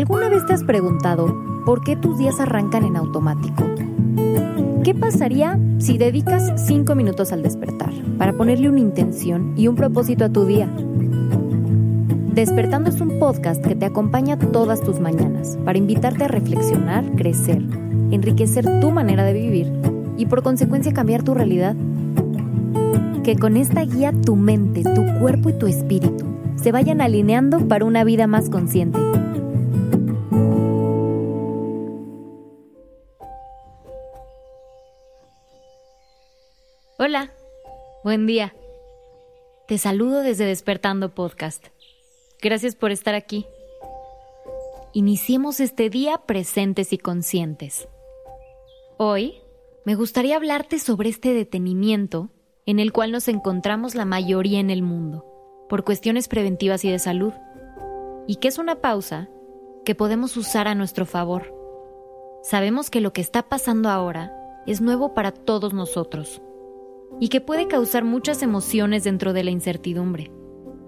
¿Alguna vez te has preguntado por qué tus días arrancan en automático? ¿Qué pasaría si dedicas 5 minutos al despertar para ponerle una intención y un propósito a tu día? Despertando es un podcast que te acompaña todas tus mañanas para invitarte a reflexionar, crecer, enriquecer tu manera de vivir y por consecuencia cambiar tu realidad. Que con esta guía tu mente, tu cuerpo y tu espíritu se vayan alineando para una vida más consciente Hola, buen día. Te saludo desde Despertando Podcast. Gracias por estar aquí. Iniciemos este día presentes y conscientes. Hoy me gustaría hablarte sobre este detenimiento en el cual nos encontramos la mayoría en el mundo, por cuestiones preventivas y de salud, y que es una pausa que podemos usar a nuestro favor. Sabemos que lo que está pasando ahora es nuevo para todos nosotros y que puede causar muchas emociones dentro de la incertidumbre,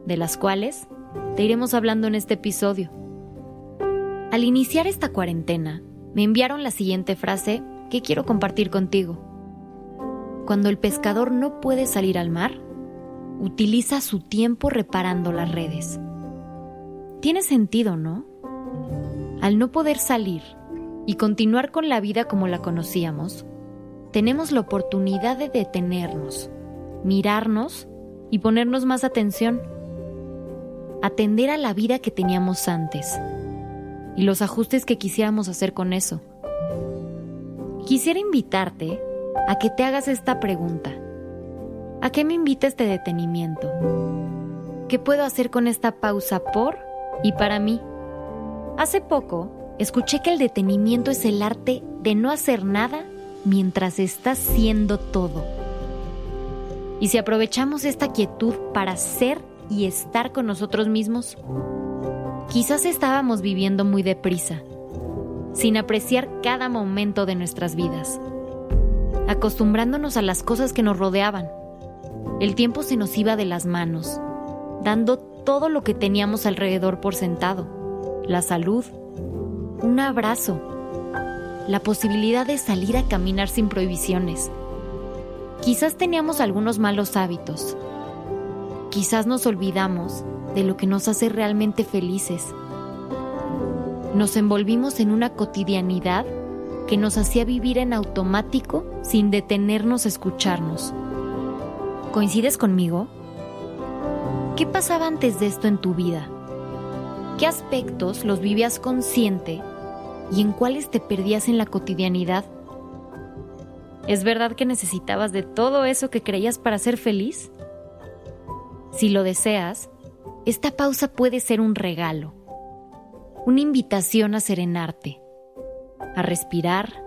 de las cuales te iremos hablando en este episodio. Al iniciar esta cuarentena, me enviaron la siguiente frase que quiero compartir contigo. Cuando el pescador no puede salir al mar, utiliza su tiempo reparando las redes. Tiene sentido, ¿no? Al no poder salir y continuar con la vida como la conocíamos, tenemos la oportunidad de detenernos, mirarnos y ponernos más atención, atender a la vida que teníamos antes y los ajustes que quisiéramos hacer con eso. Quisiera invitarte a que te hagas esta pregunta. ¿A qué me invita este detenimiento? ¿Qué puedo hacer con esta pausa por y para mí? Hace poco escuché que el detenimiento es el arte de no hacer nada mientras estás siendo todo. Y si aprovechamos esta quietud para ser y estar con nosotros mismos, quizás estábamos viviendo muy deprisa, sin apreciar cada momento de nuestras vidas, acostumbrándonos a las cosas que nos rodeaban. El tiempo se nos iba de las manos, dando todo lo que teníamos alrededor por sentado, la salud, un abrazo, la posibilidad de salir a caminar sin prohibiciones. Quizás teníamos algunos malos hábitos. Quizás nos olvidamos de lo que nos hace realmente felices. Nos envolvimos en una cotidianidad que nos hacía vivir en automático sin detenernos a escucharnos. ¿Coincides conmigo? ¿Qué pasaba antes de esto en tu vida? ¿Qué aspectos los vivías consciente y en cuáles te perdías en la cotidianidad. ¿Es verdad que necesitabas de todo eso que creías para ser feliz? Si lo deseas, esta pausa puede ser un regalo, una invitación a serenarte, a respirar,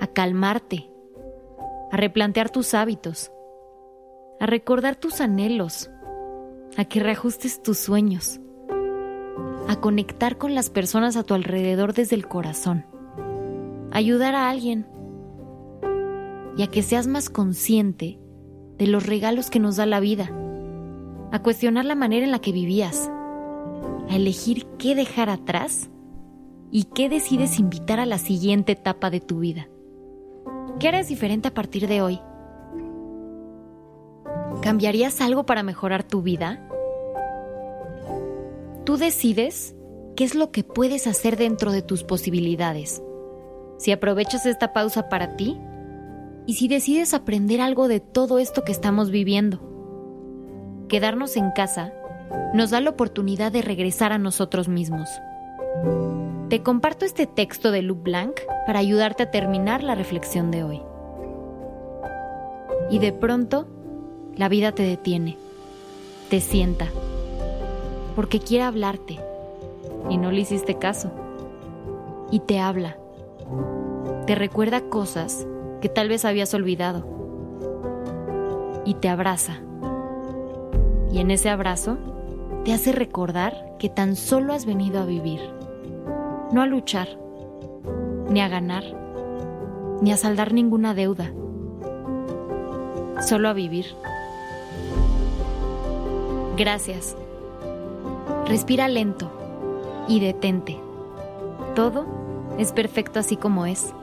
a calmarte, a replantear tus hábitos, a recordar tus anhelos, a que reajustes tus sueños a conectar con las personas a tu alrededor desde el corazón, ayudar a alguien y a que seas más consciente de los regalos que nos da la vida, a cuestionar la manera en la que vivías, a elegir qué dejar atrás y qué decides invitar a la siguiente etapa de tu vida. ¿Qué harás diferente a partir de hoy? ¿Cambiarías algo para mejorar tu vida? Tú decides qué es lo que puedes hacer dentro de tus posibilidades. Si aprovechas esta pausa para ti y si decides aprender algo de todo esto que estamos viviendo. Quedarnos en casa nos da la oportunidad de regresar a nosotros mismos. Te comparto este texto de Luc Blanc para ayudarte a terminar la reflexión de hoy. Y de pronto, la vida te detiene, te sienta porque quiere hablarte y no le hiciste caso. Y te habla. Te recuerda cosas que tal vez habías olvidado. Y te abraza. Y en ese abrazo te hace recordar que tan solo has venido a vivir. No a luchar, ni a ganar, ni a saldar ninguna deuda. Solo a vivir. Gracias Respira lento y detente. todo es perfecto así como es.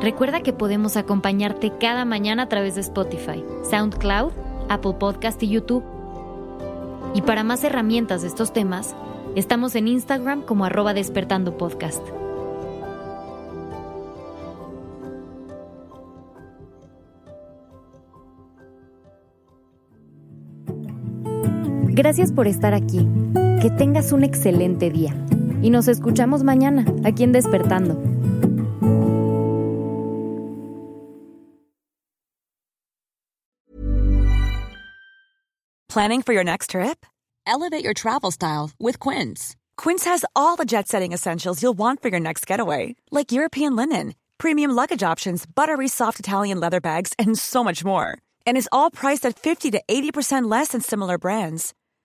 Recuerda que podemos acompañarte cada mañana a través de Spotify, SoundCloud, Apple Podcast y YouTube. Y para más herramientas de estos temas, estamos en Instagram como arroba despertando podcast. Gracias por estar aquí. Que tengas un excelente día. Y nos escuchamos mañana, aquí en Despertando. Planning for your next trip? Elevate your travel style with Quince. Quince has all the jet setting essentials you'll want for your next getaway, like European linen, premium luggage options, buttery soft Italian leather bags, and so much more. And is all priced at 50 to 80% less than similar brands.